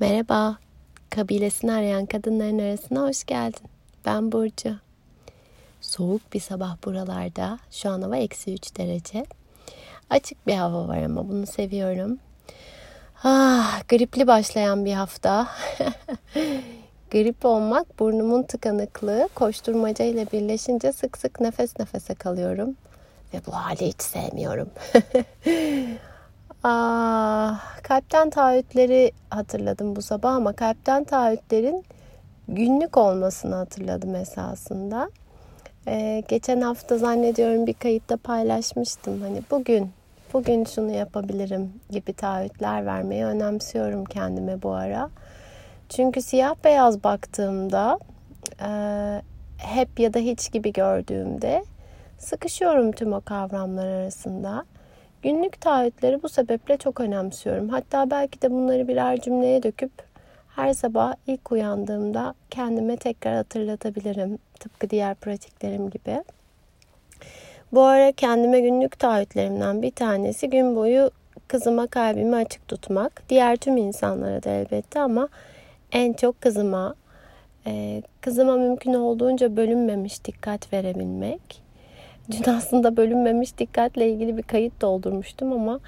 Merhaba, kabilesini arayan kadınların arasına hoş geldin. Ben Burcu. Soğuk bir sabah buralarda. Şu an hava eksi 3 derece. Açık bir hava var ama bunu seviyorum. Ah, gripli başlayan bir hafta. Grip olmak, burnumun tıkanıklığı, koşturmaca ile birleşince sık sık nefes nefese kalıyorum. Ve bu hali hiç sevmiyorum. ah, kalpten taahhütleri hatırladım bu sabah ama kalpten taahhütlerin günlük olmasını hatırladım esasında. Ee, geçen hafta zannediyorum bir kayıtta paylaşmıştım. Hani bugün, bugün şunu yapabilirim gibi taahhütler vermeyi önemsiyorum kendime bu ara. Çünkü siyah beyaz baktığımda e, hep ya da hiç gibi gördüğümde sıkışıyorum tüm o kavramlar arasında. Günlük taahhütleri bu sebeple çok önemsiyorum. Hatta belki de bunları birer cümleye döküp her sabah ilk uyandığımda kendime tekrar hatırlatabilirim. Tıpkı diğer pratiklerim gibi. Bu ara kendime günlük taahhütlerimden bir tanesi gün boyu kızıma kalbimi açık tutmak. Diğer tüm insanlara da elbette ama en çok kızıma, kızıma mümkün olduğunca bölünmemiş dikkat verebilmek. Dün aslında bölünmemiş dikkatle ilgili bir kayıt doldurmuştum ama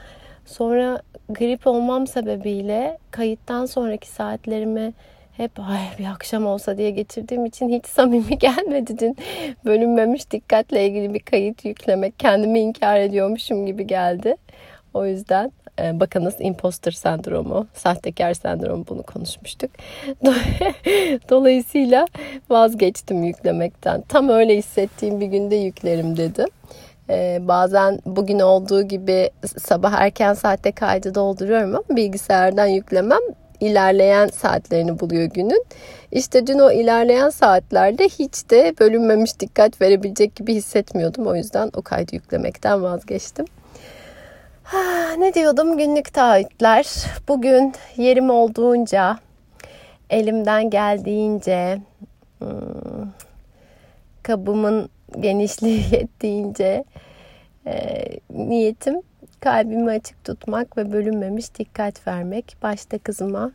sonra grip olmam sebebiyle kayıttan sonraki saatlerimi hep ay bir akşam olsa diye geçirdiğim için hiç samimi gelmedi dün. Bölünmemiş dikkatle ilgili bir kayıt yüklemek kendimi inkar ediyormuşum gibi geldi. O yüzden e, bakınız imposter sendromu, sahtekar sendromu bunu konuşmuştuk. Dolayısıyla vazgeçtim yüklemekten. Tam öyle hissettiğim bir günde yüklerim dedim. Ee, bazen bugün olduğu gibi sabah erken saatte kaydı dolduruyorum ama bilgisayardan yüklemem ilerleyen saatlerini buluyor günün. İşte dün o ilerleyen saatlerde hiç de bölünmemiş dikkat verebilecek gibi hissetmiyordum. O yüzden o kaydı yüklemekten vazgeçtim. Ha, ne diyordum günlük taahhütler. Bugün yerim olduğunca, elimden geldiğince, hmm, kabımın genişliği yettiğince e, niyetim kalbimi açık tutmak ve bölünmemiş dikkat vermek. Başta kızıma,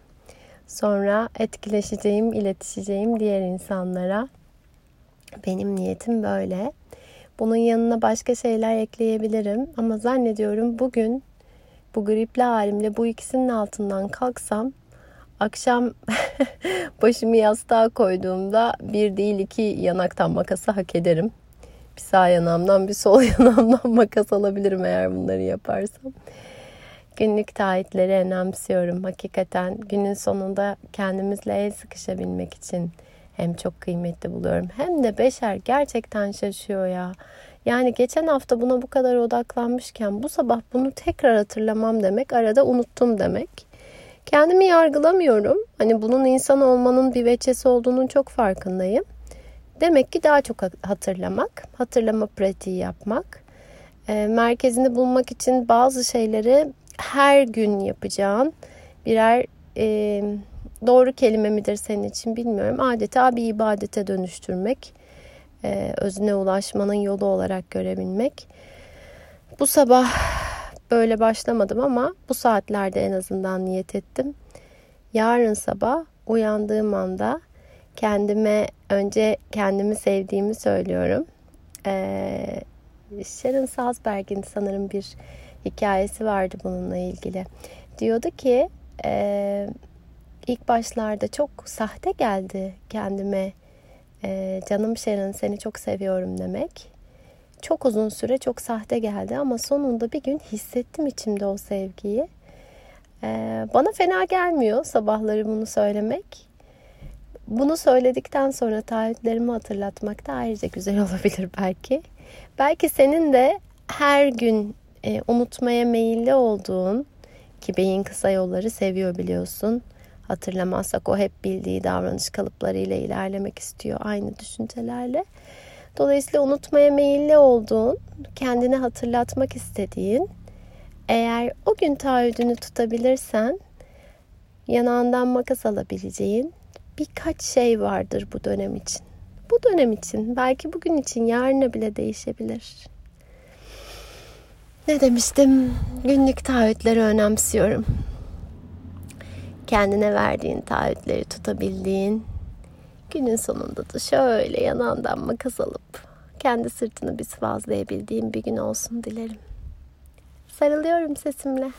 sonra etkileşeceğim, iletişeceğim diğer insanlara. Benim niyetim böyle. Bunun yanına başka şeyler ekleyebilirim ama zannediyorum bugün bu gripli halimle bu ikisinin altından kalksam akşam başımı yastığa koyduğumda bir değil iki yanaktan makası hak ederim. Bir sağ yanağımdan bir sol yanağımdan makas alabilirim eğer bunları yaparsam. Günlük taahhütleri önemsiyorum. Hakikaten günün sonunda kendimizle el sıkışabilmek için hem çok kıymetli buluyorum. Hem de Beşer gerçekten şaşıyor ya. Yani geçen hafta buna bu kadar odaklanmışken bu sabah bunu tekrar hatırlamam demek arada unuttum demek. Kendimi yargılamıyorum. Hani bunun insan olmanın bir veçesi olduğunun çok farkındayım. Demek ki daha çok hatırlamak, hatırlama pratiği yapmak. E, merkezini bulmak için bazı şeyleri her gün yapacağın birer e, doğru kelime midir senin için bilmiyorum. Adeta bir ibadete dönüştürmek, e, özüne ulaşmanın yolu olarak görebilmek. Bu sabah böyle başlamadım ama bu saatlerde en azından niyet ettim. Yarın sabah uyandığım anda kendime önce kendimi sevdiğimi söylüyorum. Ee, Sharon Salzberg'in sanırım bir hikayesi vardı bununla ilgili. Diyordu ki e, ilk başlarda çok sahte geldi kendime. E, canım Sharon seni çok seviyorum demek. Çok uzun süre çok sahte geldi ama sonunda bir gün hissettim içimde o sevgiyi. E, bana fena gelmiyor sabahları bunu söylemek. Bunu söyledikten sonra taahhütlerimi hatırlatmak da ayrıca güzel olabilir belki. Belki senin de her gün e, unutmaya meyilli olduğun ki beyin kısa yolları seviyor biliyorsun hatırlamazsak o hep bildiği davranış kalıplarıyla ilerlemek istiyor aynı düşüncelerle. Dolayısıyla unutmaya meyilli olduğun, kendini hatırlatmak istediğin, eğer o gün taahhüdünü tutabilirsen yanağından makas alabileceğin birkaç şey vardır bu dönem için. Bu dönem için, belki bugün için, yarına bile değişebilir. Ne demiştim? Günlük taahhütleri önemsiyorum. Kendine verdiğin taahhütleri tutabildiğin, günün sonunda da şöyle yanağından makas alıp kendi sırtını bir sıvazlayabildiğin bir gün olsun dilerim. Sarılıyorum sesimle.